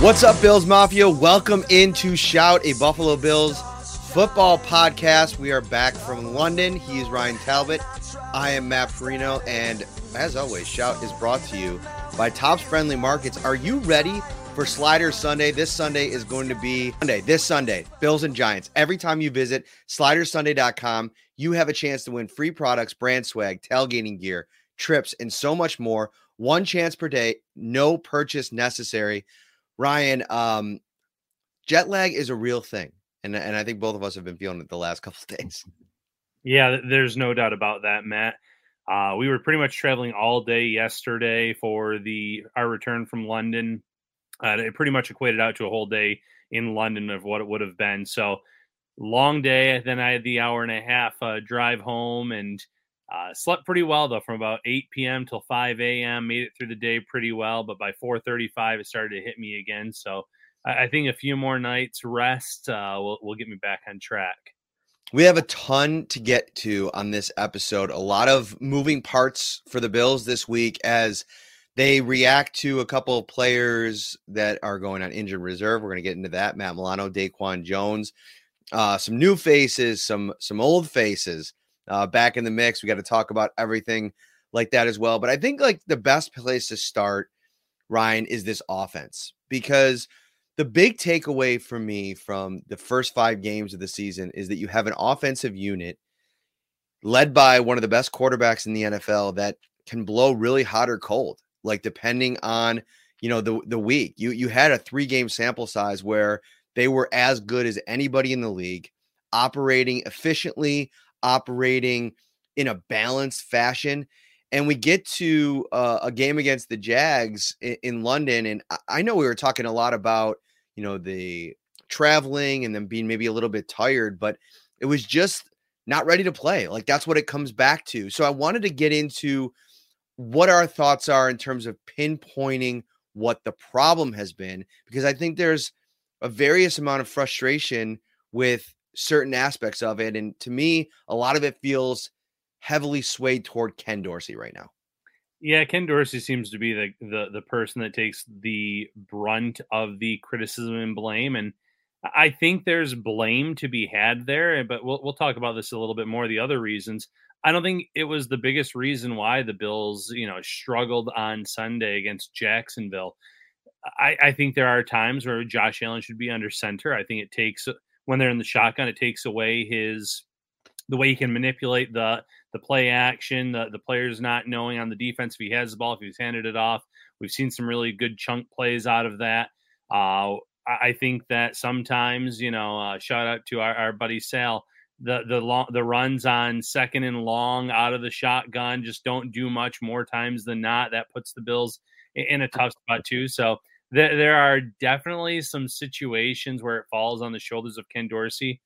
What's up, Bills Mafia? Welcome into Shout, a Buffalo Bills football podcast. We are back from London. He is Ryan Talbot. I am Matt Parrino. And as always, Shout is brought to you by Tops Friendly Markets. Are you ready for Sliders Sunday? This Sunday is going to be Sunday. This Sunday, Bills and Giants. Every time you visit slidersunday.com, you have a chance to win free products, brand swag, tailgating gear, trips, and so much more. One chance per day, no purchase necessary. Ryan, um, jet lag is a real thing, and and I think both of us have been feeling it the last couple of days. Yeah, there's no doubt about that, Matt. Uh, we were pretty much traveling all day yesterday for the our return from London. Uh, it pretty much equated out to a whole day in London of what it would have been. So long day. Then I had the hour and a half uh, drive home and uh, slept pretty well though, from about 8 p.m. till 5 a.m. Made it through the day pretty well, but by 4:35 it started to hit me again. So I, I think a few more nights rest uh, will will get me back on track. We have a ton to get to on this episode. A lot of moving parts for the Bills this week as they react to a couple of players that are going on injured reserve. We're going to get into that. Matt Milano, DaQuan Jones, uh, some new faces, some some old faces uh, back in the mix. We got to talk about everything like that as well. But I think like the best place to start, Ryan, is this offense because the big takeaway for me from the first five games of the season is that you have an offensive unit led by one of the best quarterbacks in the NFL that can blow really hot or cold, like depending on you know the the week. You you had a three game sample size where they were as good as anybody in the league, operating efficiently, operating in a balanced fashion. And we get to uh, a game against the Jags in, in London, and I, know we were talking a lot about you know the traveling and them being maybe a little bit tired, but it was just not ready to play. Like that's what it comes back to. So I wanted to get into what our thoughts are in terms of pinpointing what the problem has been, because I think there's a various amount of frustration with certain aspects of it. And to me, a lot of it feels heavily swayed toward Ken Dorsey right now. Yeah, Ken Dorsey seems to be the, the the person that takes the brunt of the criticism and blame, and I think there's blame to be had there. Eh, but we'll we'll talk about this a little bit more. The other reasons, I don't think it was the biggest reason why the Bills, you know, struggled on Sunday against Jacksonville. I, I think there are times where Josh Allen should be under center. I think it takes when they're in the shotgun, it takes away his the way he can manipulate the the play action, the, the players not knowing on the defense if he has the ball, if he's handed it off. We've seen some really good chunk plays out of that. Uh, I think that sometimes, you know, uh, shout out to our, our buddy Sal. The the long the runs on second and long out of the shotgun just don't do much more times than not. That puts the Bills in, in a tough spot too. So there, there are definitely some situations where it falls on the shoulders of Ken Dorsey.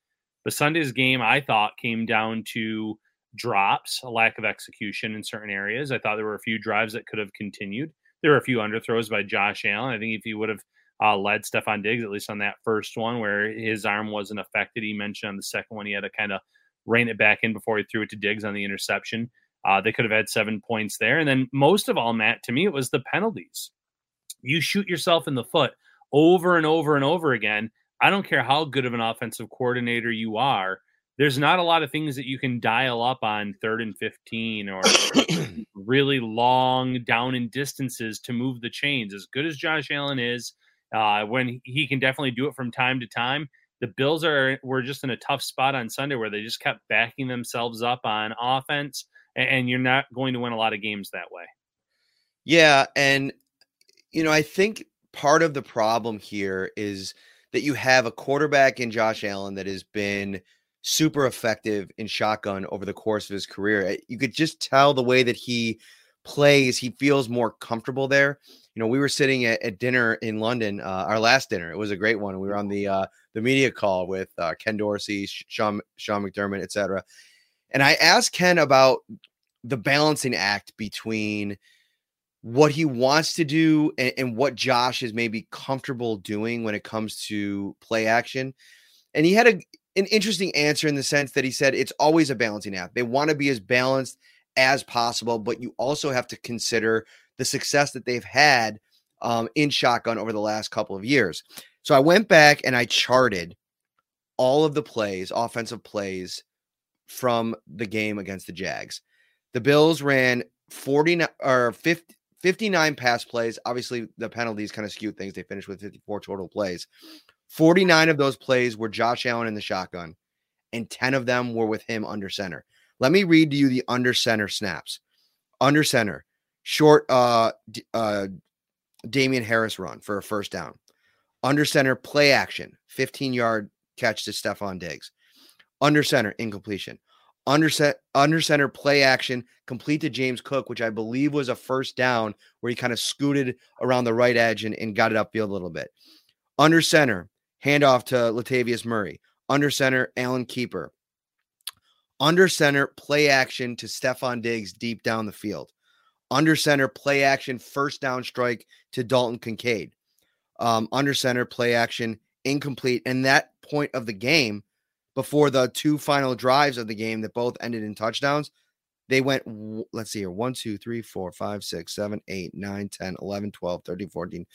But Sunday's game, I thought, came down to drops, a lack of execution in certain areas. I thought there were a few drives that could have continued. there were a few underthrows by Josh Allen. I think if he would have uh, led Stefon Diggs, at least on that first one where his arm wasn't affected, he mentioned on the second one he had to kind of rein it back in before he threw it to Diggs on the interception. Uh, they could have had seven points there. And then most of all, Matt, to me, it was the penalties. You shoot yourself in the foot over and over and over again. I don't care how good of an offensive coordinator you are. There's not a lot of things that you can dial up on third and 15 or really long down in distances to move the chains. As good as Josh Allen is, uh, when he can definitely do it from time to time, the Bills are were just in a tough spot on Sunday where they just kept backing themselves up on offense and you're not going to win a lot of games that way. Yeah, and you know, I think part of the problem here is that you have a quarterback in Josh Allen that has been super effective in shotgun over the course of his career. Eh, you could just tell the way that he plays, he feels more comfortable there. You know, we were sitting at, at dinner in London, uh, our last dinner. It was a great one. We were on the uh, the media call with uh, Ken Dorsey, Sean Sean McDermott, etc. And I asked Ken about the balancing act between what he wants to do and, and, what Josh is maybe comfortable doing when it comes to play action. And he had a, an interesting answer in the sense that he said it's always a balancing act. They want to be as balanced as possible, but you also have to consider the success that they've had um, in shotgun over the last couple of years. So I went back and I charted all of the plays, offensive plays from the game against the Jags. The Bills ran 49 or 50, 59 pass plays. Obviously, the penalties kind of skewed things. They finished with 54 total plays. 49 of those plays were Josh Allen in the shotgun, and 10 of them were with him under center. Let me read to you the under center snaps. Under center, short uh uh Damien Harris run for a first down. Under center, play action, 15 yard catch to Stefon Diggs. Under center, incompletion under set under center play action complete to James Cook, which I believe was a first down where he kind of scooted around the right edge and, and got it upfield a little bit. Under center, handoff to Latavius Murray. Under center, Allen Keeper. Under center, play action to Stefon Diggs deep down the field. Under center, play action, first down strike to Dalton Kincaid. Um, under center, play action, incomplete. And that point of the game, before the two final drives of the game that both ended in touchdowns. They went, let's see here 1, 2, 3, 4, 5, 6, 7, 8, 9, 10, 11, 12, 13, 14,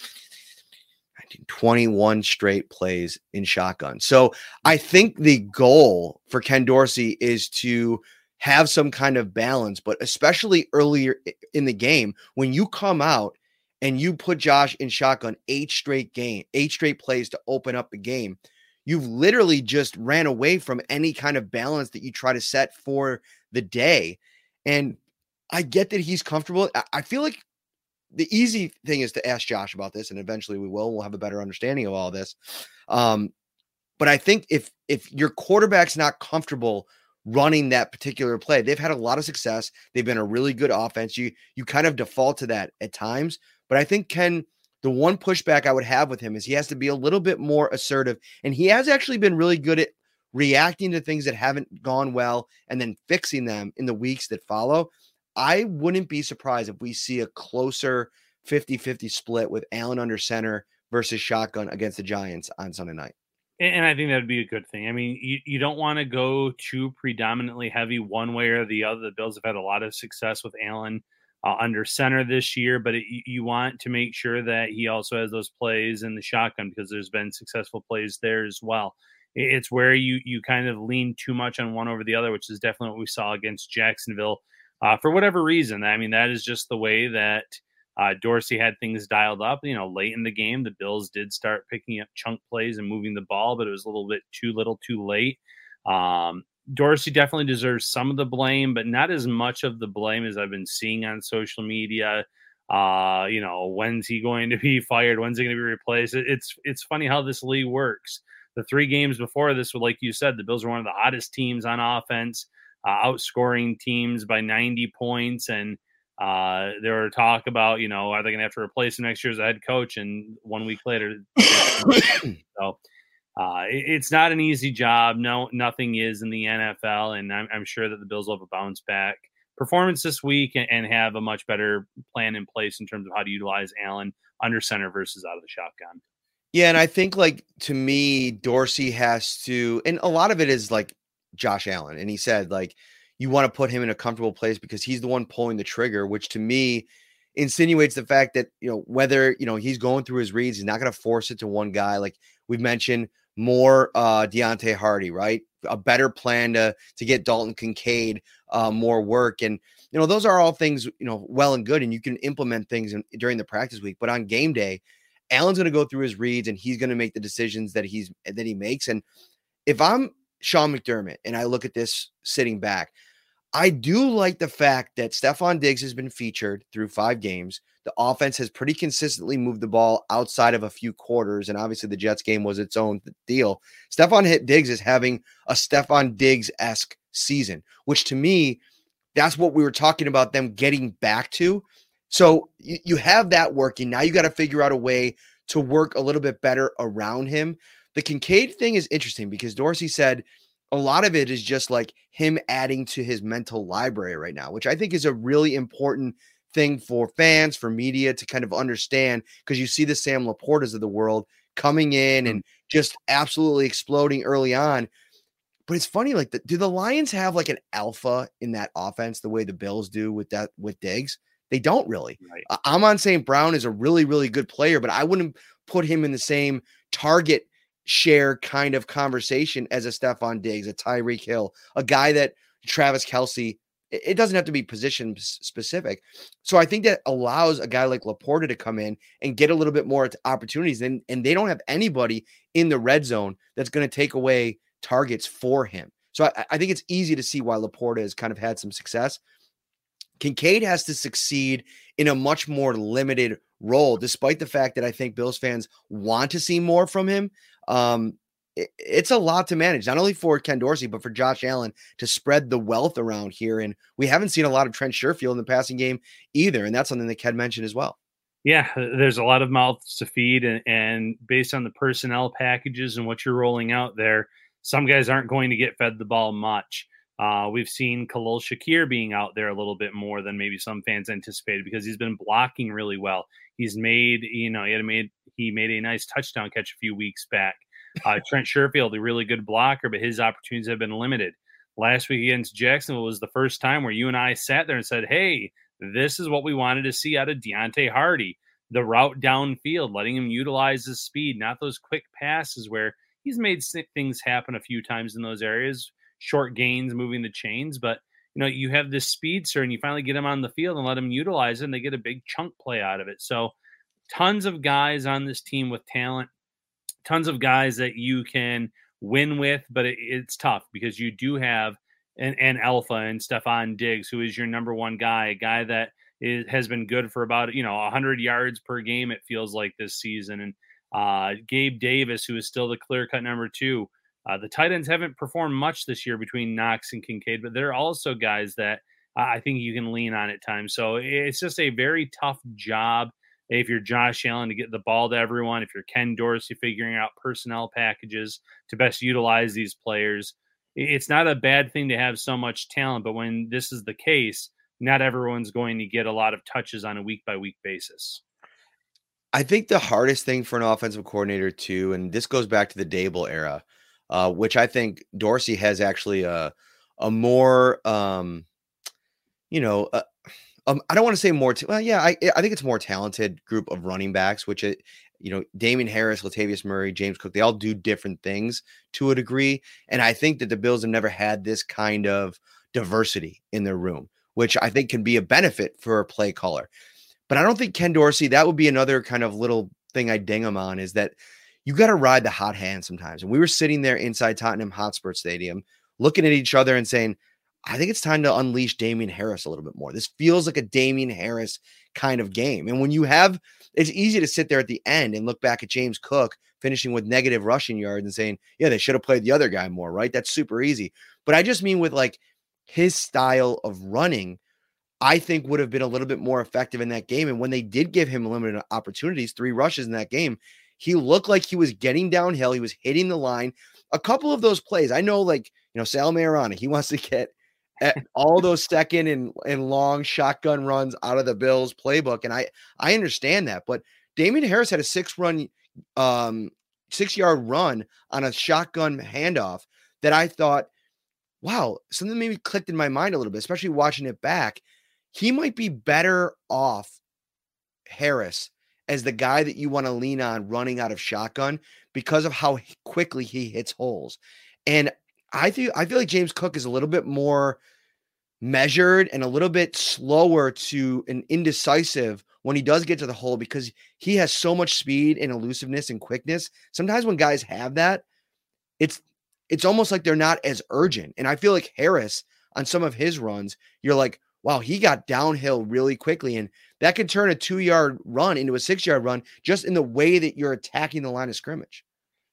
19, 21 straight plays in shotgun. So I think the goal for Ken Dorsey is to have some kind of balance, but especially earlier in the game, when you come out and you put Josh in shotgun eight straight game, eight straight plays to open up the game you've literally just ran away from any kind of balance that you try to set for the day. And I get that he's comfortable. I feel like the easy thing is to ask Josh about this, and eventually we will. We'll have a better understanding of all this. Um, but I think if if your quarterback's not comfortable running that particular play, they've had a lot of success. They've been a really good offense. You you kind of default to that at times. But I think Ken the one pushback I would have with him is he has to be a little bit more assertive. And he has actually been really good at reacting to things that haven't gone well and then fixing them in the weeks that follow. I wouldn't be surprised if we see a closer 50 50 split with Allen under center versus shotgun against the Giants on Sunday night. And I think that would be a good thing. I mean, you, you don't want to go too predominantly heavy one way or the other. The Bills have had a lot of success with Allen uh, under center this year, but it, you want to make sure that he also has those plays in the shotgun because there's been successful plays there as well. It's where you you kind of lean too much on one over the other, which is definitely what we saw against Jacksonville. Uh, for whatever reason, I mean that is just the way that uh, Dorsey had things dialed up. You know, late in the game, the Bills did start picking up chunk plays and moving the ball, but it was a little bit too little, too late. Um, Dorsey definitely deserves some of the blame, but not as much of the blame as I've been seeing on social media. Uh, you know, when's he going to be fired? When's he going to be replaced? It's it's funny how this league works. The three games before this, like you said, the Bills were one of the hottest teams on offense, uh, outscoring teams by 90 points, and uh, there were talk about, you know, are they going to have to replace him next year as a head coach? And one week later, so uh, it's not an easy job. No, nothing is in the NFL, and I'm, I'm, sure that the Bills will have a bounce back performance this week and, and have a much better plan in place in terms of how to utilize Allen under center versus out of the shotgun. Yeah, and I think like to me, Dorsey has to, and a lot of it is like Josh Allen, and he said like you want to put him in a comfortable place because he's the one pulling the trigger, which to me insinuates the fact that you know whether you know he's going through his reads, he's not going to force it to one guy. Like we've mentioned, more uh Deonte Harty, right? A better plan to to get Dalton Kincaid uh, more work, and you know those are all things you know well and good, and you can implement things in, during the practice week. But on game day, Allen's going to go through his reads and he's going to make the decisions that he's that he makes. And if I'm Sean McDermott and I look at this sitting back, I do like the fact that Stefon Diggs has been featured through five games. The offense has pretty consistently moved the ball outside of a few quarters, and obviously the Jets game was its own deal. Stefon Diggs is having a Stefon Diggs esque season, which to me, that's what we were talking about them getting back to. So you, you have that working. Now you got to figure out a way to work a little bit better around him. The Kincaid thing is interesting because Dorsey said a lot of it is just like him adding to his mental library right now, which I think is a really important thing for fans, for media to kind of understand because you see the Sam LaPortas of the world coming in mm. and just absolutely exploding early on. But it's funny, like, the, do the Lions have like an alpha in that offense the way the Bills do with that with Diggs? They don't really. Right. Uh, Amon St. Brown is a really, really good player, but I wouldn't put him in the same target share kind of conversation as a Stefon Diggs, a Tyreek Hill, a guy that Travis Kelce. It doesn't have to be position specific. So I think that allows a guy like LaPorta to come in and get a little bit more opportunities. And, and they don't have anybody in the red zone that's going to take away targets for him. So I, I, think it's easy to see why LaPorta has kind of had some success. Kincaid has to succeed in a much more limited role, despite the fact that I think Bills fans want to see more from him. Um, it, it's a lot to manage, not only for Ken Dorsey, but for Josh Allen to spread the wealth around here. And we haven't seen a lot of Trent Sherfield in the passing game either. And that's something that Ken mentioned as well. Yeah, there's a lot of mouths to feed. And, and based on the personnel packages and what you're rolling out there, some guys aren't going to get fed the ball much. Uh, we've seen Khalil Shakir being out there a little bit more than maybe some fans anticipated because he's been blocking really well. He's made, you know, he had made he made a nice touchdown catch a few weeks back. Uh, Trent Sherfield, a really good blocker, but his opportunities have been limited. Last week against Jacksonville was the first time where you and I sat there and said, "Hey, this is what we wanted to see out of Deonte Harty The route downfield, letting him utilize his speed, not those quick passes where he's made things happen a few times in those areas short gains, moving the chains. But you know, you have this speedster, and you finally get him on the field and let him utilize it, and they get a big chunk play out of it. So, tons of guys on this team with talent, tons of guys that you can win with, but it, it's tough because you do have an, an alpha and Stefon Diggs, who is your number one guy, a guy that is, has been good for about you know 100 yards per game. It feels like this season, and uh, Gabe Davis, who is still the clear cut number two. Uh, the tight ends haven't performed much this year between Knox and Kincaid, but they're also guys that I think you can lean on at times. So it's just a very tough job if you're Josh Allen to get the ball to everyone, if you're Ken Dorsey figuring out personnel packages to best utilize these players. It's not a bad thing to have so much talent, but when this is the case, not everyone's going to get a lot of touches on a week by week basis. I think the hardest thing for an offensive coordinator too, and this goes back to the Daboll era, uh, which I think Dorsey has actually a a more um, you know, uh, um, I don't want to say more. T- well, yeah, I I think it's more talented group of running backs, which it you know Damien Harris, Latavius Murray, James Cook, they all do different things to a degree, and I think that the Bills have never had this kind of diversity in their room, which I think can be a benefit for a play caller. But I don't think Ken Dorsey. That would be another kind of little thing I ding him on is that you got to ride the hot hand sometimes. And we were sitting there inside Tottenham Hotspur Stadium looking at each other and saying, I think it's time to unleash Damien Harris a little bit more. This feels like a Damien Harris kind of game. And when you have, it's easy to sit there at the end and look back at James Cook finishing with negative rushing yards and saying, yeah, they should have played the other guy more, right? That's super easy. But I just mean with like his style of running, I think would have been a little bit more effective in that game. And when they did give him limited opportunities, three rushes in that game, he looked like he was getting downhill. He was hitting the line. A couple of those plays, I know, like, you know, Sal Maiorana, he wants to get all those second and, and long shotgun runs out of the Bills playbook. And I, I understand that, but Damien Harris had a six run, um, six yard run on a shotgun handoff that I thought, wow, something maybe clicked in my mind a little bit, especially watching it back. He might be better off Harris as the guy that you want to lean on running out of shotgun because of how quickly he hits holes. And I feel I feel like James Cook is a little bit more measured and a little bit slower to an indecisive when he does get to the hole because he has so much speed and elusiveness and quickness. Sometimes when guys have that, it's it's almost like they're not as urgent. And I feel like Harris on some of his runs, you're like, wow, he got downhill really quickly. And that could turn a two yard run into a six yard run just in the way that you're attacking the line of scrimmage.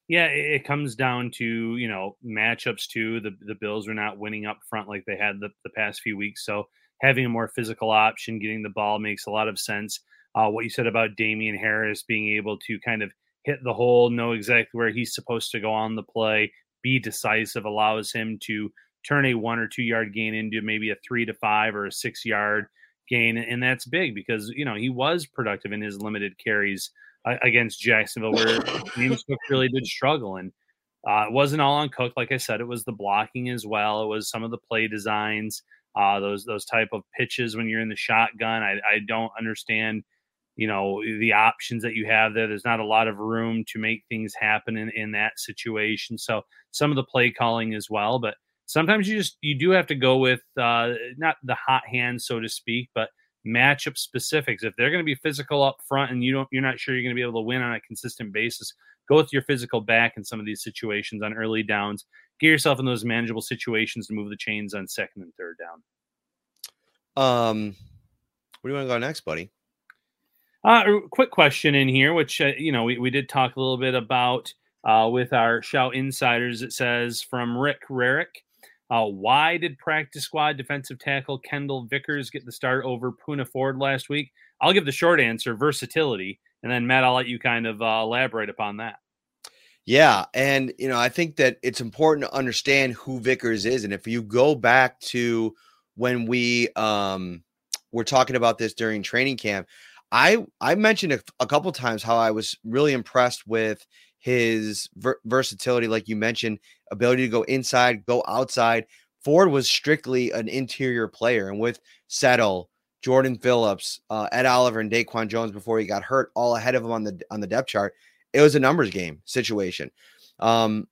Yeah, it comes down to you know matchups too. The the Bills are not winning up front like they had the, the past few weeks, so having a more physical option, getting the ball makes a lot of sense. Uh, what you said about Damien Harris being able to kind of hit the hole, know exactly where he's supposed to go on the play, be decisive, allows him to turn a one or two yard gain into maybe a three to five or a six yard gain, and that's big because you know he was productive in his limited carries against Jacksonville, where James Cook really did struggle. And uh, it wasn't all on Cook, like I said. It was the blocking as well. It was some of the play designs, uh, those those type of pitches when you're in the shotgun. I, I don't understand, you know, the options that you have there. There's not a lot of room to make things happen in, in that situation. So some of the play calling as well, but sometimes you just you do have to go with uh, not the hot hand, so to speak, but matchup specifics. If they're going to be physical up front and you don't, you're not sure you're going to be able to win on a consistent basis, go with your physical back in some of these situations on early downs. Get yourself in those manageable situations to move the chains on second and third down. Um, where do you want to go next, buddy? Uh, quick question in here, which uh, you know we, we did talk a little bit about uh, with our shout insiders. It says from Rick Rarick. Uh, why did practice squad defensive tackle Kendall Vickers get the start over Poona Ford last week? I'll give the short answer versatility. And then, Matt, I'll let you kind of uh, elaborate upon that. Yeah. And, you know, I think that it's important to understand who Vickers is. And if you go back to when we um, were talking about this during training camp, I, I mentioned a, a couple times how I was really impressed with his ver- versatility, like you mentioned, ability to go inside, go outside. Ford was strictly an interior player, and with Settle, Jordan Phillips, uh, Ed Oliver, and DaQuan Jones before he got hurt, all ahead of him on the on the depth chart, it was a numbers game situation. Um,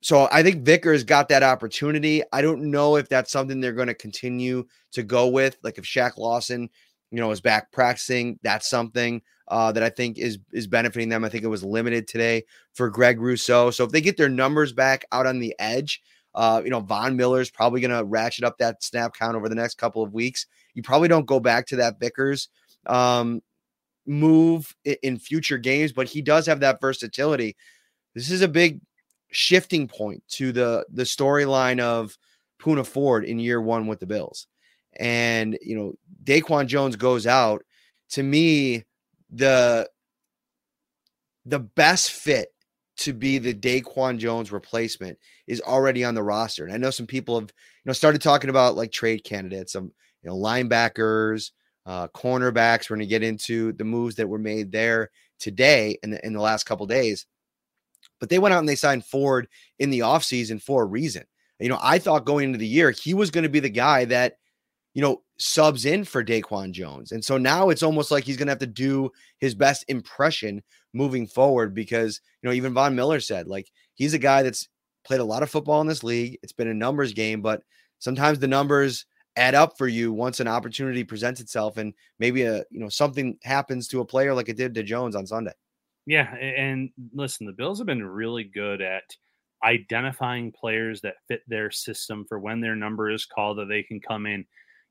so I think Vickers got that opportunity. I don't know if that's something they're going to continue to go with. Like if Shaq Lawson, you know, is back practicing, that's something uh, that I think is is benefiting them. I think it was limited today for Greg Rousseau. So if they get their numbers back out on the edge, uh, you know, Von Miller's probably going to ratchet up that snap count over the next couple of weeks. You probably don't go back to that Vickers um, move in, future games, but he does have that versatility. This is a big shifting point to the the storyline of Poona Ford in year one with the Bills. And you know, DaQuan Jones goes out. To me, the the best fit to be the DaQuan Jones replacement is already on the roster. And I know some people have, you know, started talking about like trade candidates, some, you know, linebackers, uh, cornerbacks. We're going to get into the moves that were made there today in the, in the last couple days. But they went out and they signed Ford in the offseason for a reason. You know, I thought going into the year, he was going to be the guy that you know, subs in for DaQuan Jones. And so now it's almost like he's going to have to do his best impression moving forward because, you know, even Von Miller said, like, he's a guy that's played a lot of football in this league. It's been a numbers game, but sometimes the numbers add up for you once an opportunity presents itself and maybe a, you know, something happens to a player like it did to Jones on Sunday. Yeah. And listen, the Bills have been really good at identifying players that fit their system for when their number is called that they can come in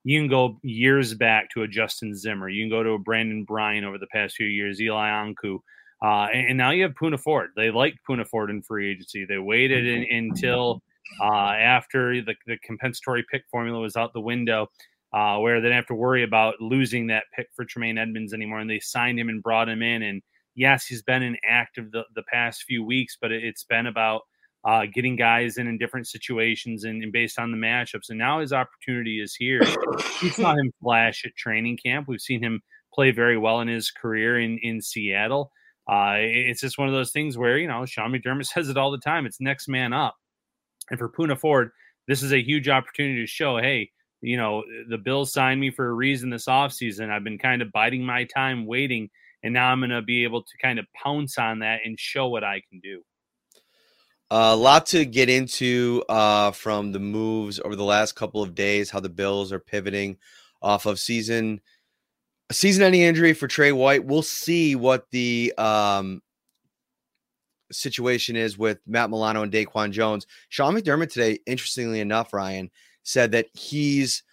you can go years back to a Justin Zimmer. You can go to a Brandon Bryan over the past few years, Eli Ankou. Uh, and, and, now you have Poona Ford. They liked Poona Ford in free agency. They waited in, until uh, after the, the, compensatory pick formula was out the window, uh, where they didn't have to worry about losing that pick for Tremaine Edmunds anymore. And they signed him and brought him in. And yes, he's been inactive the, the past few weeks, but it, it's been about uh, getting guys in in different situations and, and, based on the matchups. And now his opportunity is here. we saw him flash at training camp. We've seen him play very well in his career in in Seattle. Uh, it's just one of those things where you know Sean McDermott says it all the time. It's next man up, and for Poona Ford, this is a huge opportunity to show, hey, you know, the Bills signed me for a reason this offseason. I've been kind of biding my time, waiting, and now I'm going to be able to kind of pounce on that and show what I can do. A lot to get into uh, from the moves over the last couple of days, how the Bills are pivoting off of season season-ending injury for Trey White. We'll see what the um, situation is with Matt Milano and DaQuan Jones. Sean McDermott today, interestingly enough, Ryan said that he's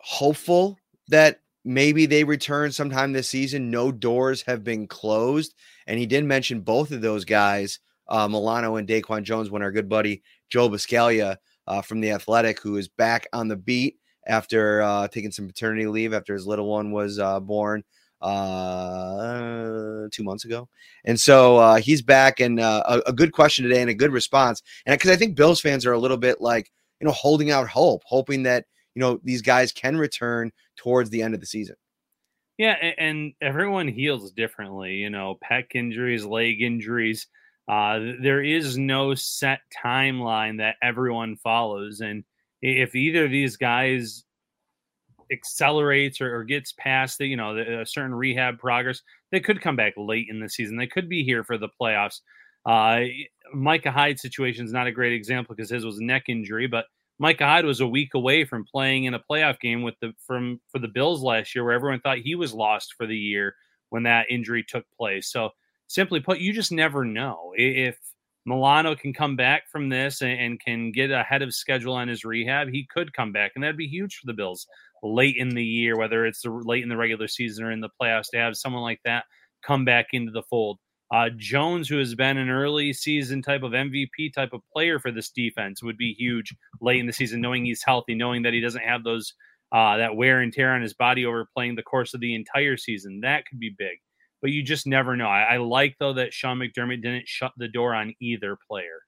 hopeful that maybe they return sometime this season. No doors have been closed, and he did mention both of those guys uh, Milano and DaQuan Jones when our good buddy Joe Buscaglia uh, from the Athletic, who is back on the beat after uh, taking some paternity leave after his little one was uh, born uh, two months ago. And so uh, he's back, and a, a, good question today and a good response. And because I think Bills fans are a little bit like, you know, holding out hope, hoping that, you know, these guys can return towards the end of the season. Yeah, and everyone heals differently. You know, pec injuries, leg injuries. Uh, there is no set timeline that everyone follows, and if either of these guys accelerates or, or gets past the you know the, a certain rehab progress, they could come back late in the season. They could be here for the playoffs. Uh, Micah Hyde situation is not a great example because his was a neck injury, but Micah Hyde was a week away from playing in a playoff game with the from for the Bills last year, where everyone thought he was lost for the year when that injury took place. So simply put, you just never know. If Milano can come back from this and, and, can get ahead of schedule on his rehab, he could come back, and that'd be huge for the Bills late in the year, whether it's late in the regular season or in the playoffs, to have someone like that come back into the fold. Uh, Jones, who has been an early season type of MVP type of player for this defense, would be huge late in the season, knowing he's healthy, knowing that he doesn't have those uh, that wear and tear on his body over playing the course of the entire season. That could be big but you just never know. I, I, like though that Sean McDermott didn't shut the door on either player.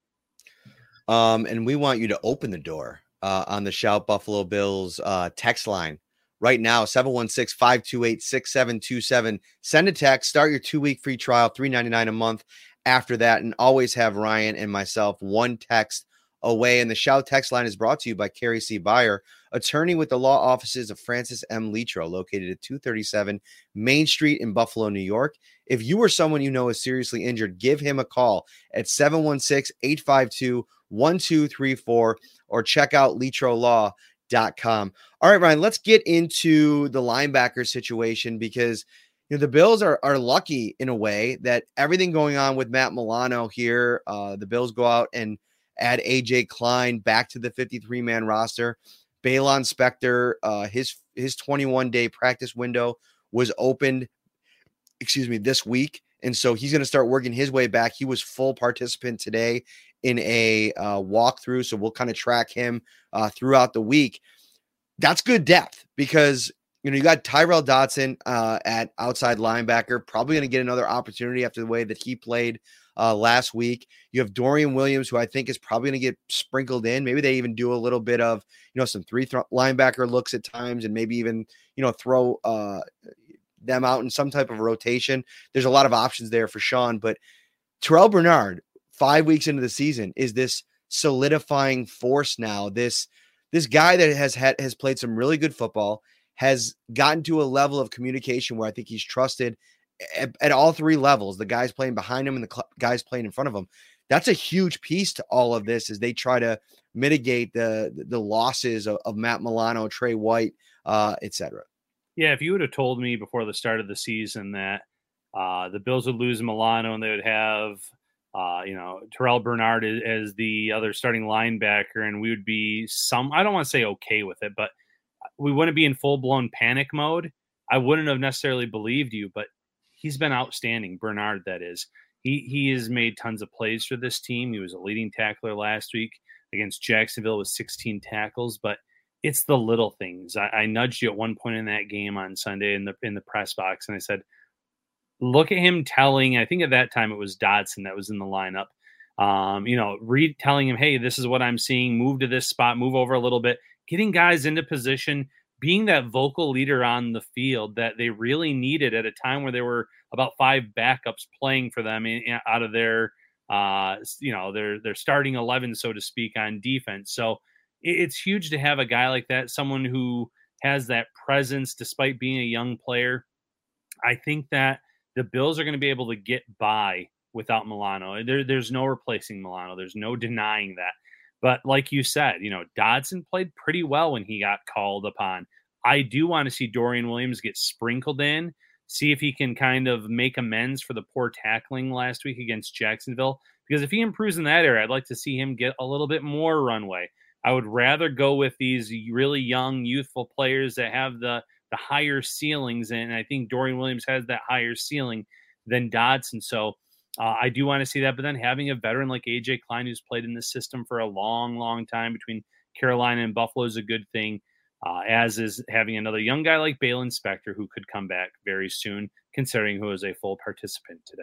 Um, and we want you to open the door uh, on the Shout Buffalo Bills uh, text line right now 716-528-6727 send a text start your two week free trial 399 a month after that and always have ryan and myself one text away. And the Shout text line is brought to you by Carrie C. Byer, attorney with the law offices of Francis M. Letro, located at 237 Main Street in Buffalo, New York. If you or someone you know is seriously injured, give him a call at 716 852 1234 or check out letrolaw.com. All right, Ryan, let's get into the linebacker situation because you know the Bills are are lucky in a way that everything going on with Matt Milano here, uh, the Bills go out and add AJ Klein back to the 53 man roster. Baylon Spector, uh, his his 21 day practice window was opened, excuse me, this week, and so he's going to start working his way back. He was full participant today in a uh, walkthrough, so we'll kind of track him uh, throughout the week. That's good depth because you know you got Tyrel Dodson uh, at outside linebacker, probably going to get another opportunity after the way that he played uh, last week. You have Dorian Williams, who I think is probably going to get sprinkled in. Maybe they even do a little bit of, you know, some three th- linebacker looks at times and maybe even, you know, throw uh, them out in some type of rotation. There's a lot of options there for Sean, but Terrel Bernard, five weeks into the season, is this solidifying force now. This this guy that has had has played some really good football, has gotten to a level of communication where I think he's trusted at, at, all three levels the guys playing behind him and the cl- guys playing in front of him that's a huge piece to all of this as they try to mitigate the the losses of, of matt milano trey white uh etc yeah if you would have told me before the start of the season that uh the bills would lose milano and they would have uh, you know, terrel Bernard as, the other starting linebacker, and we would be some. I don't want to say okay with it, but we wouldn't be in full blown panic mode. I wouldn't have necessarily believed you, but he's been outstanding. Bernard, that is. He he has made tons of plays for this team. He was a leading tackler last week against Jacksonville with 16 tackles, but it's the little things. I, I nudged you at one point in that game on Sunday in the in the press box, and I said, "Look at him telling." I think at that time it was Dodson that was in the lineup. Um, you know, telling him, hey, this is what I'm seeing. Move to this spot. Move over a little bit. Getting guys into position, being that vocal leader on the field that they really needed at a time where there were about five backups playing for them in, in, out of their uh, you know, their their starting eleven, so to speak, on defense. So it, it's huge to have a guy like that, someone who has that presence despite being a young player. I think that the Bills are going to be able to get by without Milano. There, there's no replacing Milano. There's no denying that. But like you said, you know, Dodson played pretty well when he got called upon. I do want to see Dorian Williams get sprinkled in see if he can kind of make amends for the poor tackling last week against Jacksonville. Because if he improves in that area, I'd like to see him get a little bit more runway. I would rather go with these really young, youthful players that have the the higher ceilings, and I think Dorian Williams has that higher ceiling than Dodson. So uh, I do want to see that. But then having a veteran like AJ Klein, who's played in the system for a long, long time between Carolina and Buffalo, is a good thing uh, as is having another young guy like Baylon Spector who could come back very soon, considering who is a full participant today.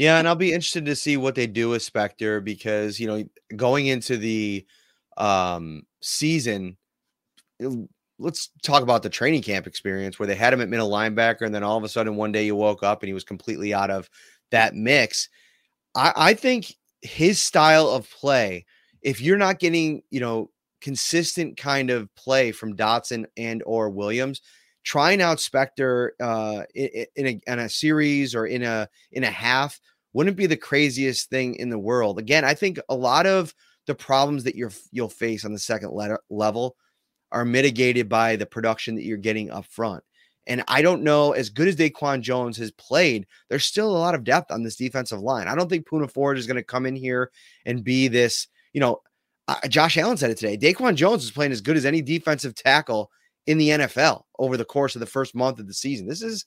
Yeah, and I'll be interested to see what they do with Spector because you know going into the um, season, let's talk about the training camp experience where they had him at middle linebacker, and then all of a sudden one day you woke up and he was completely out of that mix. I, I think his style of play, if you're not getting you know consistent kind of play from Dodson and or Williams. Trying out Spector uh, in, a, in a series or in a in a half wouldn't be the craziest thing in the world. Again, I think a lot of the problems that you're you'll face on the second letter, level are mitigated by the production that you're getting up front. And I don't know, as good as DaQuan Jones has played, there's still a lot of depth on this defensive line. I don't think Poona Ford is going to come in here and be this, you know, uh, Josh Allen said it today. DaQuan Jones is playing as good as any defensive tackle in the NFL over the course of the first month of the season. This is,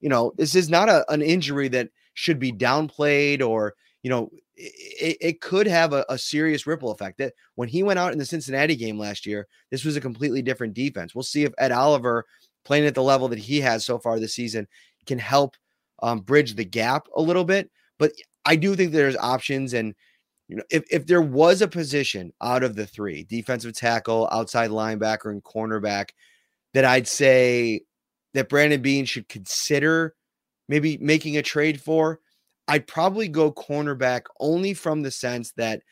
you know, this is not a, an injury that should be downplayed or, you know, it, it could have a, a, serious ripple effect. That when he went out in the Cincinnati game last year, this was a completely different defense. We'll see if Ed Oliver, playing at the level that he has so far this season, can help um, bridge the gap a little bit. But I do think there's options and you know, if, if there was a position out of the three, defensive tackle, outside linebacker, and cornerback, that I'd say that Brandon Beane should consider maybe making a trade for, I'd probably go cornerback only from the sense that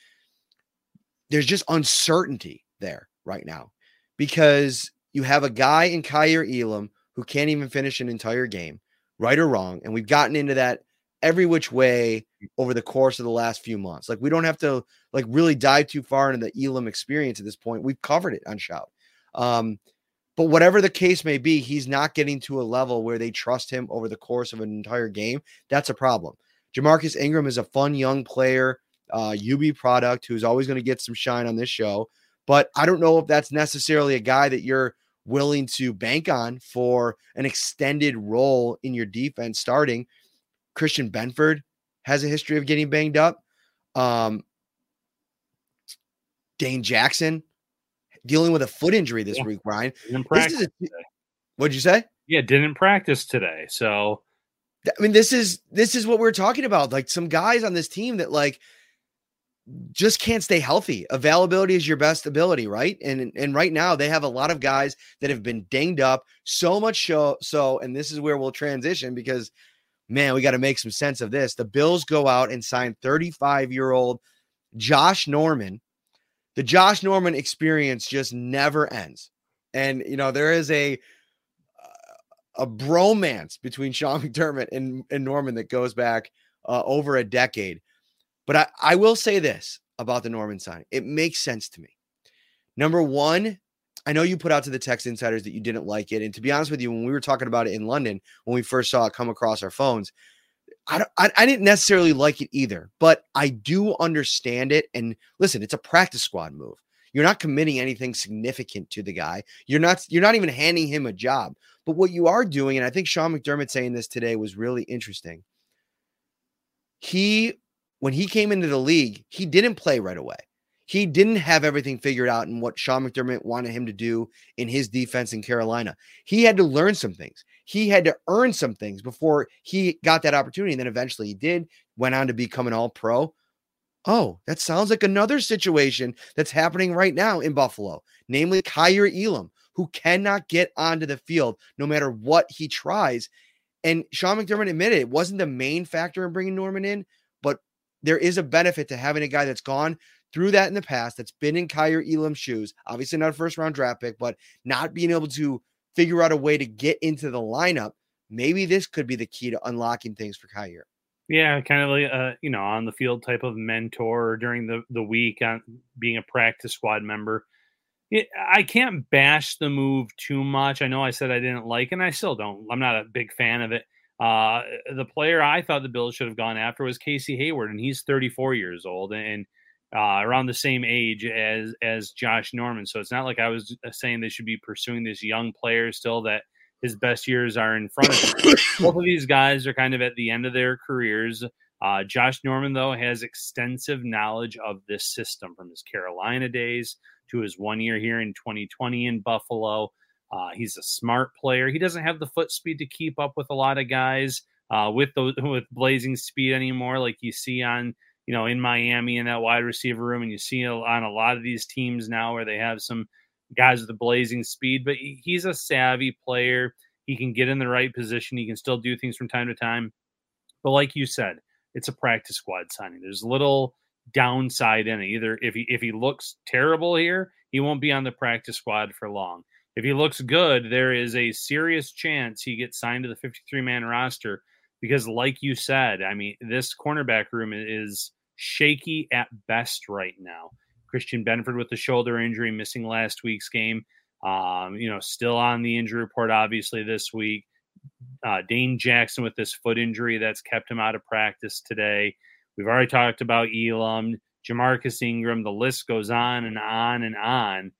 there's just uncertainty there right now because you have a guy in Kaiir Elam who can't even finish an entire game, right or wrong. And we've gotten into that every which way over the course of the last few months. Like we don't have to like really dive too far into the Elam experience at this point. We've covered it on Shout. Um, but whatever the case may be, he's not getting to a level where they trust him over the course of an entire game. That's a problem. Jamarcus Ingram is a fun young player, uh, UB product who's always going to get some shine on this show. But I don't know if that's necessarily a guy that you're willing to bank on for an extended role in your defense starting Christian Benford has a history of getting banged up. Um, Dane Jackson dealing with a foot injury this yeah. week, Brian. This is a, what'd you say? Yeah, didn't practice today. So I mean, this is this is what we're talking about. Like some guys on this team that like just can't stay healthy. Availability is your best ability, right? And and right now they have a lot of guys that have been dinged up so much so so and this is where we'll transition because man, we got to make some sense of this. The Bills go out and sign 35 year old Josh Norman. The Josh Norman experience just never ends. And, you know, there is a, a bromance between Sean McDermott and, and Norman that goes back uh, over a decade. But I, I will say this about the Norman sign it makes sense to me. Number one, I know you put out to the text insiders that you didn't like it. And to be honest with you, when we were talking about it in London, when we first saw it come across our phones, I, I, didn't necessarily like it either, but I do understand it. And listen, it's a practice squad move. You're not committing anything significant to the guy. You're not you're not even handing him a job. But what you are doing, and I think Sean McDermott saying this today was really interesting. He when he came into the league, he didn't play right away. He didn't have everything figured out in what Sean McDermott wanted him to do in his defense in Carolina. He had to learn some things. He had to earn some things before he got that opportunity. And then eventually he did, went on to become an all pro. Oh, that sounds like another situation that's happening right now in Buffalo, namely Kaiir Elam, who cannot get onto the field no matter what he tries. And Sean McDermott admitted it wasn't the main factor in bringing Norman in, but there is a benefit to having a guy that's gone through that in the past, that's been in Kaiir Elam's shoes, obviously not a first round draft pick, but not being able to figure out a way to get into the lineup. Maybe this could be the key to unlocking things for Kaiir. Yeah, kind of like uh, you know, on the field type of mentor during the the week on being a practice squad member. It, I can't bash the move too much. I know I said I didn't like, and I still don't. I'm not a big fan of it. Uh, the player I thought the Bills should have gone after was Casey Hayward, and he's 34 years old and uh, around the same age as as Josh Norman. So it's not like I was uh, saying they should be pursuing this young player still that his best years are in front of him. Both of these guys are kind of at the end of their careers. Uh, Josh Norman, though, has extensive knowledge of this system from his Carolina days to his one year here in 2020 in Buffalo. Uh, he's a smart player. He doesn't have the foot speed to keep up with a lot of guys uh, with those with blazing speed anymore, like you see on you know in Miami in that wide receiver room, and you see on a lot of these teams now where they have some guys with the blazing speed, but he's a savvy player. He can get in the right position. He can still do things from time to time. But like you said, it's a practice squad signing. There's little downside in it. Either if he if he looks terrible here, he won't be on the practice squad for long. If he looks good, there is a serious chance he gets signed to the 53 man roster because, like you said, I mean, this cornerback room is shaky at best right now. Christian Benford with the shoulder injury, missing last week's game. Um, you know, still on the injury report, obviously, this week. Uh, Dane Jackson with this foot injury that's kept him out of practice today. We've already talked about Elam, Ja'Marcus Ingram. The list goes on and on and on.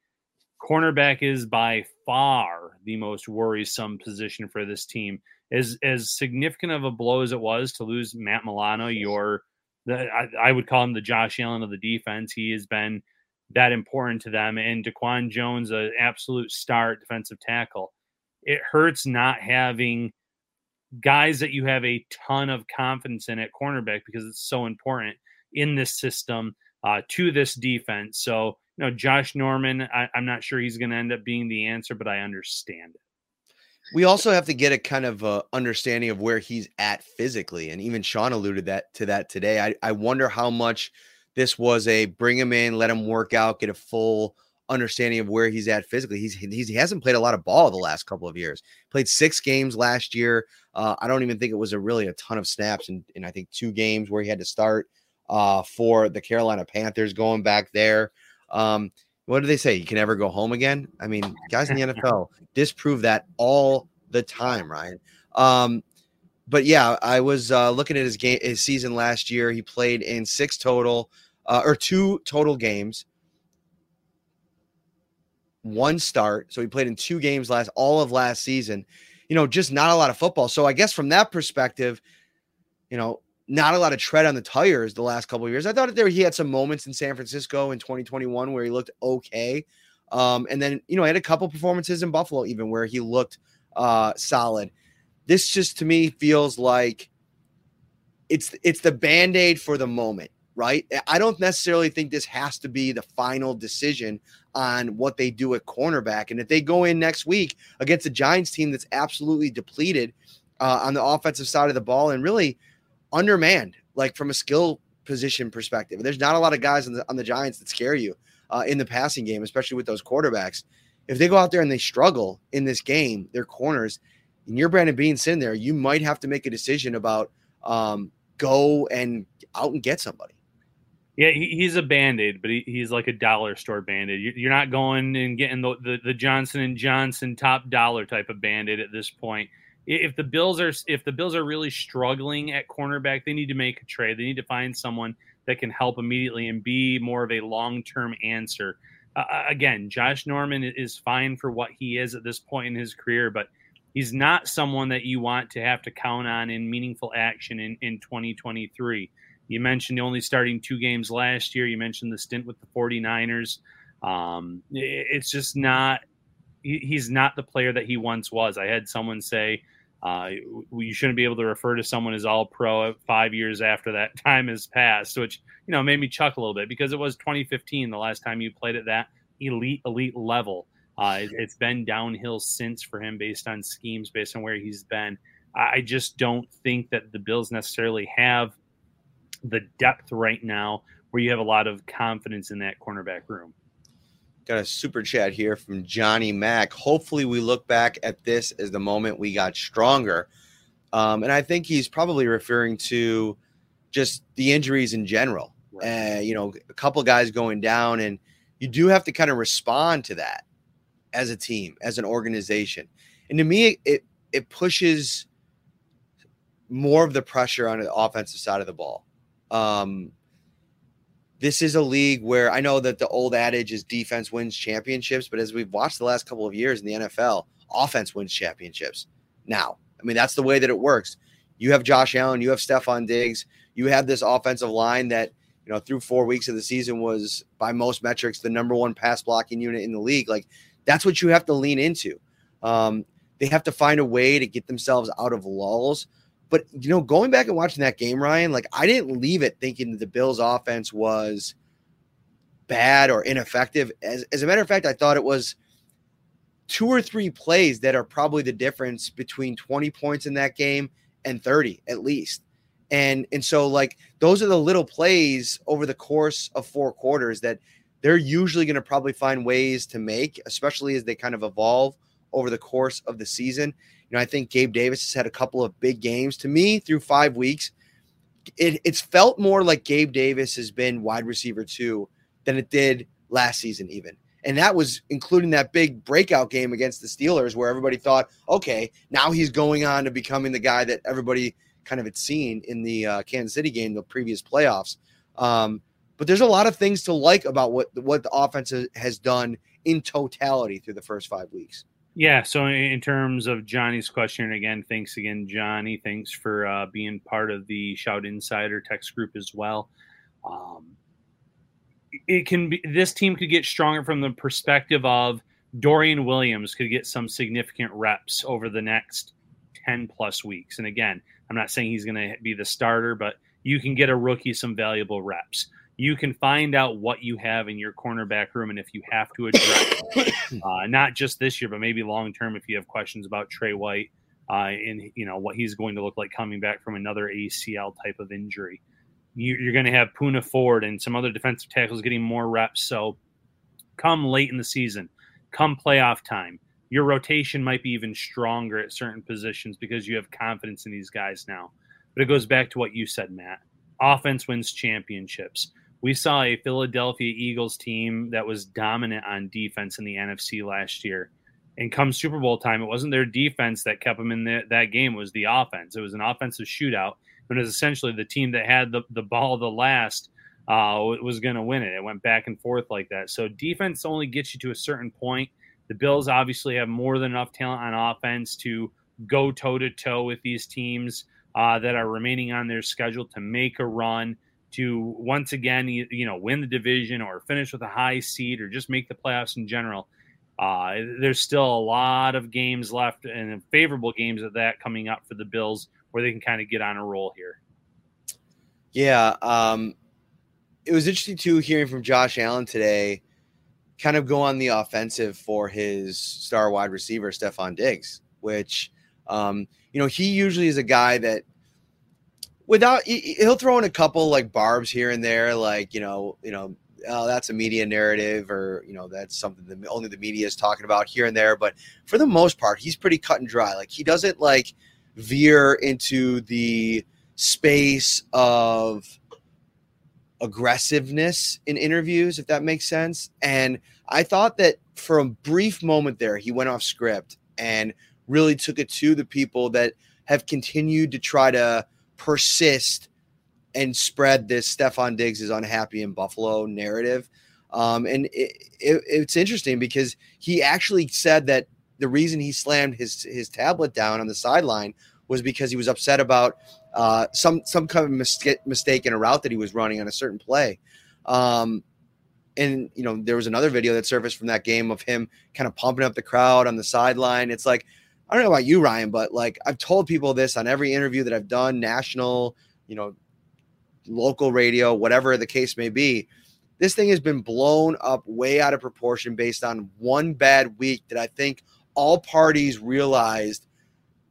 Cornerback is by far the most worrisome position for this team. As as significant of a blow as it was to lose Matt Milano, your the, I, I, would call him the Josh Allen of the defense. He has been that important to them. And DaQuan Jones, an absolute start defensive tackle. It hurts not having guys that you have a ton of confidence in at cornerback because it's so important in this system uh, to this defense. So, you know, Josh Norman, I, I'm not sure he's going to end up being the answer, but I understand it. We also have to get a kind of uh, understanding of where he's at physically, and even Sean alluded that to that today. I, I wonder how much this was a bring him in, let him work out, get a full understanding of where he's at physically. He's, he's he hasn't played a lot of ball the last couple of years. Played six games last year. Uh, I don't even think it was a really a ton of snaps in I think two games where he had to start uh, for the Carolina Panthers going back there. Um, what do they say? You can never go home again. I mean, guys in the NFL disprove that all the time, Ryan. Um, but yeah, I was uh, looking at his game, his season last year. He played in six total, uh, or two total games, one start. So he played in two games last all of last season. You know, just not a lot of football. So I guess from that perspective, you know, not a lot of tread on the tires the last couple of years. I thought that there he had some moments in San Francisco in 2021 where he looked okay. Um, and then, you know, he had a couple performances in Buffalo even where he looked uh, solid. This just to me feels like it's it's the band-aid for the moment, right? I don't necessarily think this has to be the final decision on what they do at cornerback. And if they go in next week against a Giants team that's absolutely depleted uh, on the offensive side of the ball and really – undermanned, like from a skill position perspective. And there's not a lot of guys on the, on the Giants that scare you uh, in the passing game, especially with those quarterbacks. If they go out there and they struggle in this game, their corners, and you're Brandon Beane sitting there, you might have to make a decision about um, go and out and get somebody. Yeah, he's a band aid, but he's like a dollar store band aid. You're not going and getting the, the, the Johnson and Johnson top dollar type of band aid at this point if the Bills are if the Bills are really struggling at cornerback, they need to make a trade. They need to find someone that can help immediately and be more of a long term answer. Uh, again, Josh Norman is fine for what he is at this point in his career, but he's not someone that you want to have to count on in meaningful action in, in 2023. You mentioned only starting two games last year. You mentioned the stint with the 49ers. Um, it's just not, he's not the player that he once was. I had someone say, uh, you shouldn't be able to refer to someone as all pro five years after that time has passed, which, you know, made me chuckle a little bit because it was 2015, the last time you played at that elite, elite level. Uh, it, has been downhill since for him based on schemes, based on where he's been. I just don't think that the Bills necessarily have the depth right now where you have a lot of confidence in that cornerback room. Got a super chat here from Johnny Mack. Hopefully, we look back at this as the moment we got stronger. Um, and I think he's probably referring to just the injuries in general. Right. Uh, you know, a couple guys going down, and you do have to kind of respond to that as a team, as an organization. And to me, it it pushes more of the pressure on the offensive side of the ball. Um, this is a league where I know that the old adage is defense wins championships, but as we've watched the last couple of years in the NFL, offense wins championships. Now, I mean, that's the way that it works. You have Josh Allen, you have Stefon Diggs, you have this offensive line that, you know, through four weeks of the season was by most metrics the number one pass blocking unit in the league. Like that's what you have to lean into. Um, they have to find a way to get themselves out of lulls. But you know, going back and watching that game, Ryan, like I didn't leave it thinking that the Bills' offense was bad or ineffective. As, as a matter of fact, I thought it was two or three plays that are probably the difference between 20 points in that game and 30 at least. And and so like those are the little plays over the course of four quarters that they're usually going to probably find ways to make, especially as they kind of evolve over the course of the season. You know, I think Gabe Davis has had a couple of big games. To me, through five weeks, it, it's felt more like Gabe Davis has been wide receiver two than it did last season, even. And that was including that big breakout game against the Steelers, where everybody thought, okay, now he's going on to becoming the guy that everybody kind of had seen in the uh, Kansas City game, the previous playoffs. Um, but there's a lot of things to like about what what the offense has done in totality through the first five weeks. Yeah. So in terms of Johnny's question, again, thanks again, Johnny. Thanks for uh, being part of the Shout Insider text group as well. Um, it can be this team could get stronger from the perspective of Dorian Williams could get some significant reps over the next 10 plus weeks. And again, I'm not saying he's going to be the starter, but you can get a rookie some valuable reps you can find out what you have in your cornerback room and if you have to address uh, not just this year but maybe long term if you have questions about Trey White uh, and you know what he's going to look like coming back from another ACL type of injury. You, you're going to have Poona Ford and some other defensive tackles getting more reps. So come late in the season, come playoff time, your rotation might be even stronger at certain positions because you have confidence in these guys now. But it goes back to what you said, Matt. Offense wins championships we saw a Philadelphia Eagles team that was dominant on defense in the NFC last year. And come Super Bowl time, it wasn't their defense that kept them in the, that game. Was the offense. It was an offensive shootout. And It was essentially the team that had the, the ball the last uh, was going to win it. It went back and forth like that. So defense only gets you to a certain point. The Bills obviously have more than enough talent on offense to go toe to toe with these teams uh, that are remaining on their schedule to make a run to once again, you, you, know, win the division or finish with a high seed or just make the playoffs in general. Uh, there's still a lot of games left and favorable games of that coming up for the Bills where they can kind of get on a roll here. Yeah. Um, it was interesting too hearing from Josh Allen today, kind of go on the offensive for his star wide receiver, Stefon Diggs, which, um, you know, he usually is a guy that without he'll throw in a couple like barbs here and there, like you know, you know, oh, that's a media narrative, or you know, that's something that only the media is talking about here and there. But for the most part, he's pretty cut and dry. Like he doesn't like veer into the space of aggressiveness in interviews, if that makes sense. And I thought that for a brief moment there, he went off script and really took it to the people that have continued to try to persist and spread this Stefon Diggs is unhappy in Buffalo narrative. Um, and it, it, it's interesting because he actually said that the reason he slammed his his tablet down on the sideline was because he was upset about uh, some some kind of mistake, mistake in a route that he was running on a certain play. Um, and you know there was another video that surfaced from that game of him kind of pumping up the crowd on the sideline. It's like I don't know about you, Ryan, but like I've told people this on every interview that I've done, national, you know, local radio, whatever the case may be. This thing has been blown up way out of proportion based on one bad week that I think all parties realized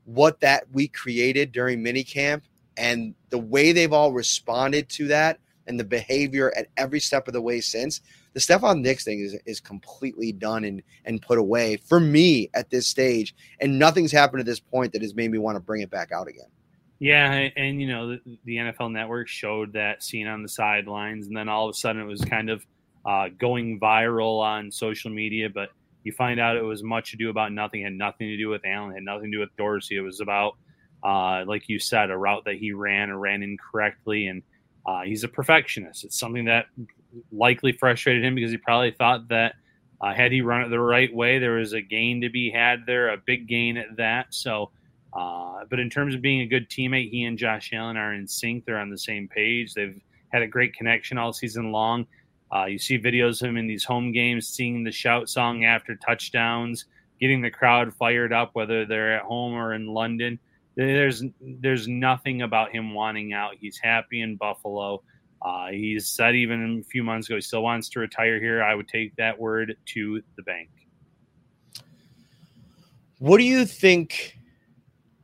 what that week created during minicamp and the way they've all responded to that and the behavior at every step of the way since the Stefon Diggs thing is, is completely done and, and put away for me at this stage. And nothing's happened at this point that has made me want to bring it back out again. Yeah, and you know the, the, NFL Network showed that scene on the sidelines, and then all of a sudden it was kind of uh, going viral on social media. But you find out it was much ado about nothing, had nothing to do with Allen, had nothing to do with Dorsey. It was about, uh, like you said, a route that he ran or ran incorrectly, and uh, he's a perfectionist. It's something that likely frustrated him because he probably thought that uh, had he run it the right way, there was a gain to be had there, a big gain at that. So uh, but in terms of being a good teammate, he and Josh Allen are in sync. They're on the same page. They've had a great connection all season long. Uh, you see videos of him in these home games singing the shout song after touchdowns, getting the crowd fired up, whether they're at home or in London. There's there's nothing about him wanting out. He's happy in Buffalo. Uh, he's said even a few months ago he still wants to retire here. I would take that word to the bank. What do you think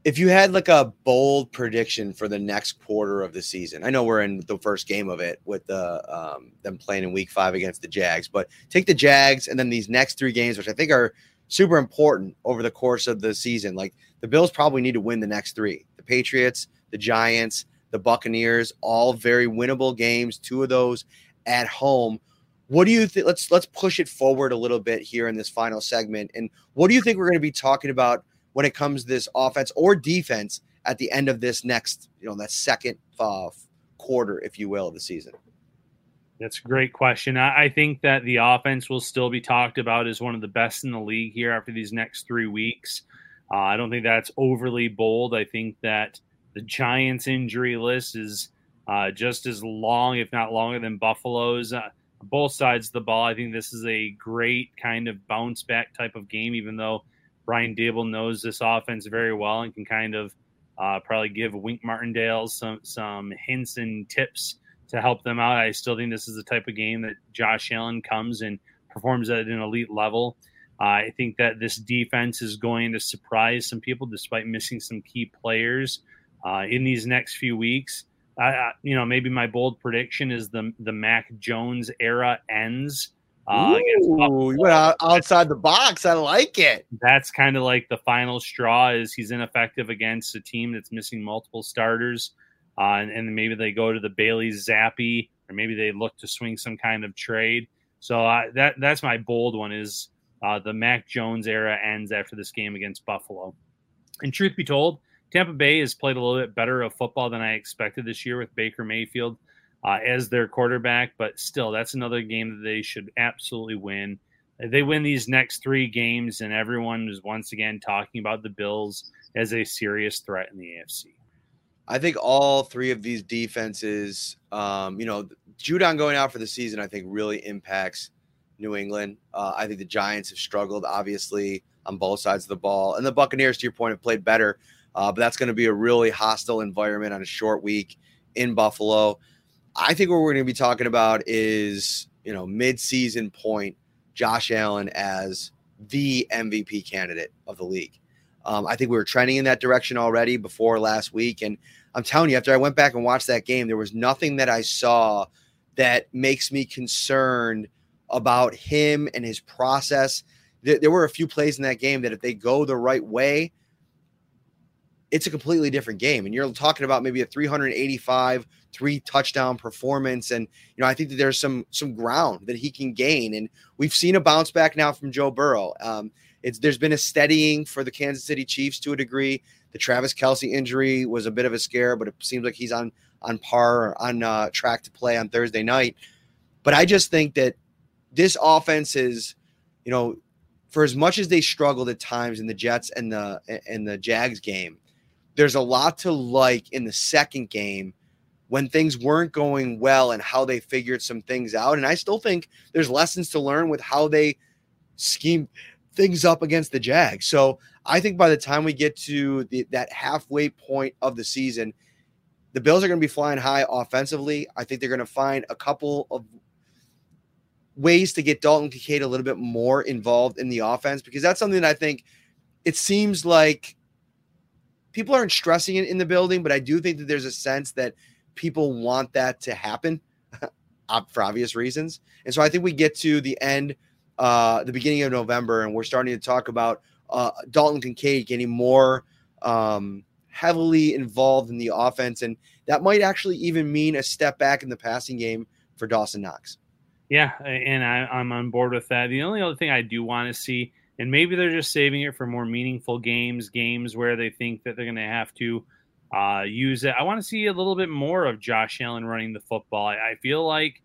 if you had like a bold prediction for the next quarter of the season, I know we're in the first game of it with the um, them playing in Week Five against the Jags, but take the Jags and then these next three games, which I think are super important over the course of the season. Like the Bills probably need to win the next three: the Patriots, the Giants, the Buccaneers, all very winnable games. Two of those at home. What do you think? Let's let's push it forward a little bit here in this final segment. And what do you think we're going to be talking about? when it comes to this offense or defense at the end of this next, you know, that second uh, quarter, if you will, of the season? That's a great question. I think that the offense will still be talked about as one of the best in the league here after these next three weeks. Uh, I don't think that's overly bold. I think that the Giants' injury list is uh, just as long, if not longer, than Buffalo's. Uh, both sides of the ball. I think this is a great kind of bounce back type of game, even though Brian Daboll knows this offense very well and can kind of uh, probably give Wink Martindale some some hints and tips to help them out. I still think this is the type of game that Josh Allen comes and performs at an elite level. Uh, I think that this defense is going to surprise some people despite missing some key players uh, in these next few weeks. I, you know, maybe my bold prediction is the the Mac Jones era ends uh, Ooh, you went out, outside the box. I like it. That's kind of like the final straw. Is he's ineffective against a team that's missing multiple starters, uh, and, and, maybe they go to the Bailey Zappe, or maybe they look to swing some kind of trade. So uh, that that's my bold one. Is uh, the Mac Jones era ends after this game against Buffalo? And truth be told, Tampa Bay has played a little bit better of football than I expected this year with Baker Mayfield uh, as their quarterback, but still, that's another game that they should absolutely win. They win these next three games, and everyone is once again talking about the Bills as a serious threat in the AFC. I think all three of these defenses, um, you know, Judon going out for the season, I think really impacts New England. Uh, I think the Giants have struggled, obviously, on both sides of the ball. And the Buccaneers, to your point, have played better. Uh, but that's going to be a really hostile environment on a short week in Buffalo. I think what we're going to be talking about is, you know, mid-season point Josh Allen as the MVP candidate of the league. Um, I think we were trending in that direction already before last week. And I'm telling you, after I went back and watched that game, there was nothing that I saw that makes me concerned about him and his process. There, there were a few plays in that game that if they go the right way, it's a completely different game. And you're talking about maybe a 385 three touchdown performance. And, you know, I think that there's some, some ground that he can gain. And we've seen a bounce back now from Joe Burrow. Um, it's there's been a steadying for the Kansas City Chiefs to a degree. The Travis Kelce injury was a bit of a scare, but it seems like he's on on par or on uh, track to play on Thursday night. But I just think that this offense is, you know, for as much as they struggled at times in the Jets and the and the Jags game, there's a lot to like in the second game when things weren't going well and how they figured some things out. And I still think there's lessons to learn with how they scheme things up against the Jags. So I think by the time we get to the, that halfway point of the season, the Bills are going to be flying high offensively. I think they're going to find a couple of ways to get Dalton Kincaid a little bit more involved in the offense because that's something that I think it seems like people aren't stressing it in the building, but I do think that there's a sense that people want that to happen for obvious reasons. And so I think we get to the end, uh, the beginning of November, and we're starting to talk about uh, Dalton Kincaid getting more um, heavily involved in the offense. And that might actually even mean a step back in the passing game for Dawson Knox. Yeah, and I, I'm on board with that. The only other thing I do want to see, and maybe they're just saving it for more meaningful games, games where they think that they're going to have to uh, use it. I want to see a little bit more of Josh Allen running the football. I, I feel like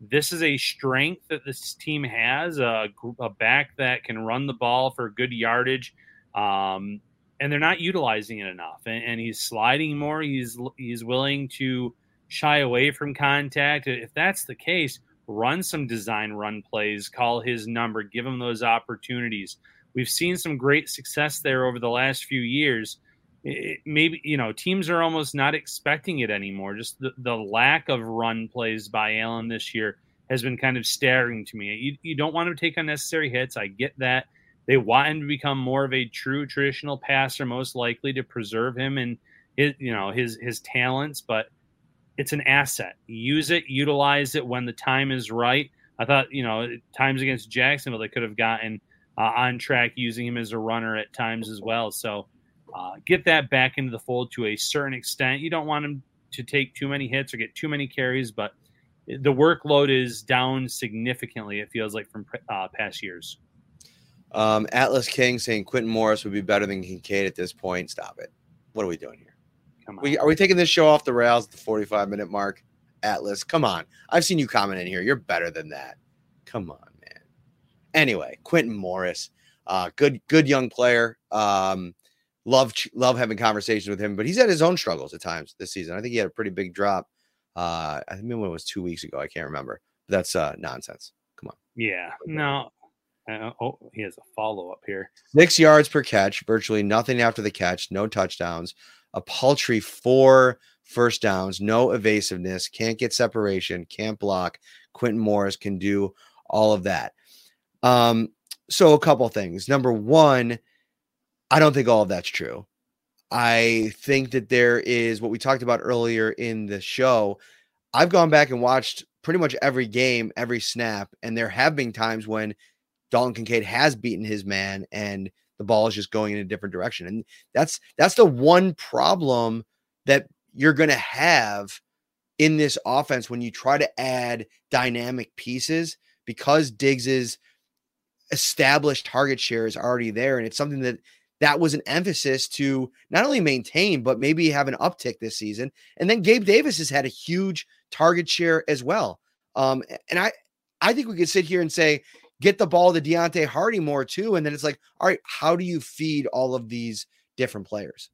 this is a strength that this team has a, a back that can run the ball for good yardage. Um, and they're not utilizing it enough. And, and, he's sliding more. He's he's willing to shy away from contact. If that's the case, run some design run plays, call his number, give him those opportunities. We've seen some great success there over the last few years. It, maybe you know teams are almost not expecting it anymore. Just the, the lack of run plays by Allen this year has been kind of staring to me. You, you don't want to take unnecessary hits. I get that. They want him to become more of a true traditional passer, most likely to preserve him and his, you know, his his talents. But it's an asset. Use it, utilize it when the time is right. I thought, you know, times against Jacksonville, they could have gotten uh, on track using him as a runner at times as well. So uh, get that back into the fold to a certain extent. You don't want him to take too many hits or get too many carries, but the workload is down significantly. It feels like from uh, past years. Um, Atlas King saying Quintin Morris would be better than Kincaid at this point. Stop it. What are we doing here? Come on. We, are we taking this show off the rails at the 45 minute mark? Atlas, come on. I've seen you comment in here. You're better than that. Come on, man. Anyway, Quintin Morris, uh, good, good young player. Um, love, love having conversations with him, but he's had his own struggles at times this season. I think he had a pretty big drop. Uh, I think it was two weeks ago. I can't remember. But that's uh, nonsense. Come on. Yeah. No, uh, oh, he has a follow up here. Six yards per catch, virtually nothing after the catch, no touchdowns, a paltry four first downs, no evasiveness, can't get separation, can't block. Quintin Morris can do all of that. Um, so a couple things. Number one, I don't think all of that's true. I think that there is what we talked about earlier in the show. I've gone back and watched pretty much every game, every snap, and there have been times when Dalton Kincaid has beaten his man and the ball is just going in a different direction. And that's that's the one problem that you're going to have in this offense when you try to add dynamic pieces because Diggs's established target share is already there and it's something that that was an emphasis to not only maintain but maybe have an uptick this season. And then Gabe Davis has had a huge target share as well. Um, and I I think we could sit here and say get the ball to Deonte Harty more too. And then it's like, all right, how do you feed all of these different players?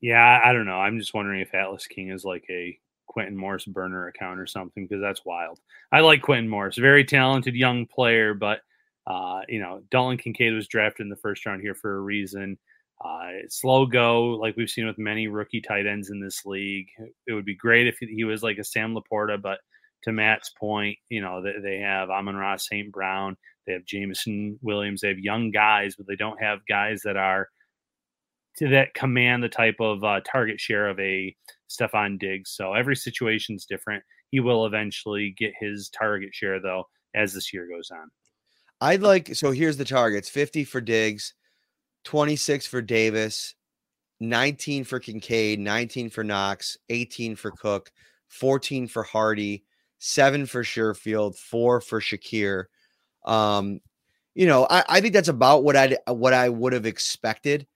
Yeah, I don't know. I'm just wondering if Atlas King is like a Quintin Morris burner account or something because that's wild. I like Quintin Morris, very talented young player, but uh, you know, Dalton Kincaid was drafted in the first round here for a reason. Uh, slow go, like we've seen with many rookie tight ends in this league. It would be great if he was like a Sam LaPorta, but to Matt's point, you know, they, they have Amon-Ra St. Brown, they have Jameson Williams, they have young guys, but they don't have guys that are to that command the type of uh, target share of a Stefon Diggs. So every situation is different. He will eventually get his target share though as this year goes on. I'd like so here's the targets 50 for Diggs, 26 for Davis, 19 for Kincaid, 19 for Knox, 18 for Cook, 14 for Harty, seven for Sherfield, four for Shakir. Um, you know, I, I think that's about what I what I would have expected.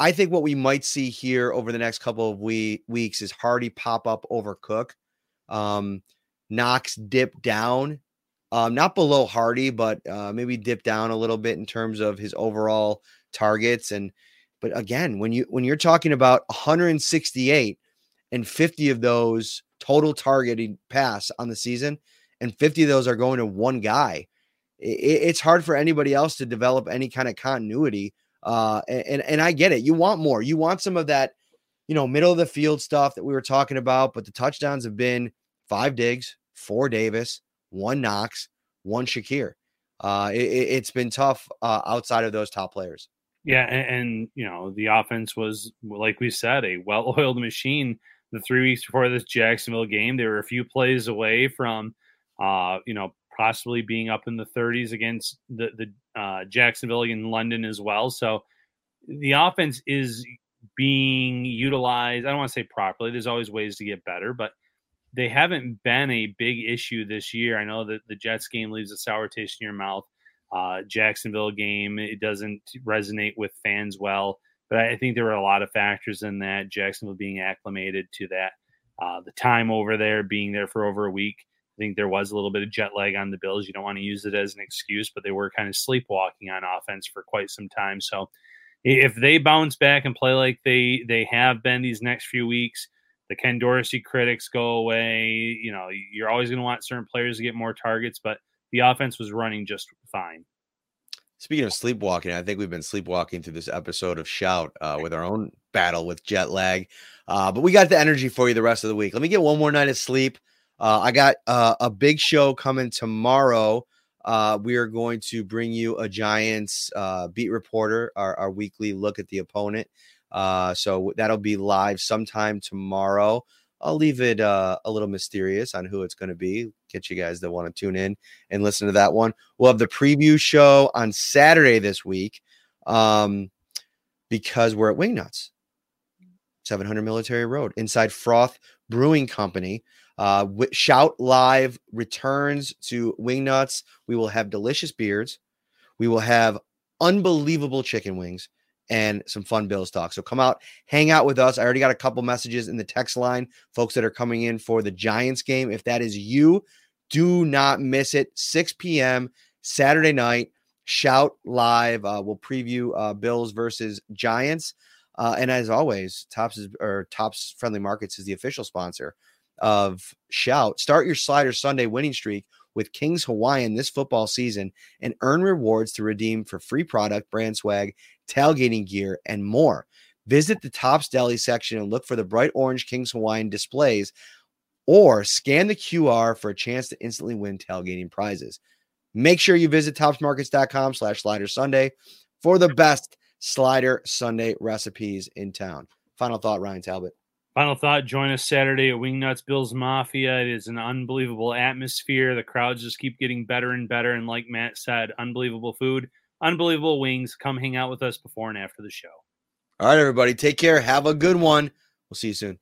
I think what we might see here over the next couple of we, weeks is Harty pop up over Cook. Um, Knox dip down, um, not below Harty, but uh, maybe dip down a little bit in terms of his overall targets. And but again, when you when you're talking about 168 and 50 of those total targeting pass on the season, and 50 of those are going to one guy, it, it's hard for anybody else to develop any kind of continuity. Uh, and and I get it. You want more. You want some of that, you know, middle of the field stuff that we were talking about. But the touchdowns have been five Diggs, four Davis, one Knox, one Shakir. Uh, it, has been tough uh, outside of those top players. Yeah, and, and, you know the offense was, like we said, a well-oiled machine. The three weeks before this Jacksonville game, they were a few plays away from, uh, you know, possibly being up in the 30s against the the uh, Jacksonville in London as well. So the offense is being utilized. I don't want to say properly. There's always ways to get better, but they haven't been a big issue this year. I know that the Jets game leaves a sour taste in your mouth. Uh, Jacksonville game it doesn't resonate with fans well, but I think there were a lot of factors in that. Jacksonville being acclimated to that, uh, the time over there, being there for over a week. I think there was a little bit of jet lag on the Bills. You don't want to use it as an excuse, but they were kind of sleepwalking on offense for quite some time. So if they bounce back and play like they they have been these next few weeks, the Ken Dorsey critics go away. You know, you're always going to want certain players to get more targets, but the offense was running just fine. Speaking of sleepwalking, I think we've been sleepwalking through this episode of Shout uh, with our own battle with jet lag. Uh, but we got the energy for you the rest of the week. Let me get one more night of sleep. Uh, I got uh, a big show coming tomorrow. Uh, we are going to bring you a Giants uh, beat reporter, our, our weekly look at the opponent. Uh, so that'll be live sometime tomorrow. I'll leave it uh, a little mysterious on who it's going to be. Get you guys that want to tune in and listen to that one. We'll have the preview show on Saturday this week um, because we're at Wingnuts, 700 Military Road, inside Froth Brewing Company. Uh, Shout Live returns to Wingnuts. We will have delicious beards. We will have unbelievable chicken wings and some fun Bills talk. So come out, hang out with us. I already got a couple messages in the text line, folks that are coming in for the Giants game. If that is you, do not miss it. 6 p.m. Saturday night. Shout live. Uh, we'll preview uh, Bills versus Giants. Uh, and as always, Tops is or Tops Friendly Markets is the official sponsor of Shout. Start your Slider Sunday winning streak with King's Hawaiian this football season and earn rewards to redeem for free product, brand swag, tailgating gear, and more. Visit the Tops Deli section and look for the bright orange King's Hawaiian displays or scan the QR for a chance to instantly win tailgating prizes. Make sure you visit topsmarkets.com slash slider Sunday for the best slider Sunday recipes in town. Final thought, Ryan Talbot. Final thought join us Saturday at Wingnuts Bills Mafia. It is an unbelievable atmosphere. The crowds just keep getting better and better. And like Matt said, unbelievable food, unbelievable wings. Come hang out with us before and after the show. All right, everybody. Take care. Have a good one. We'll see you soon.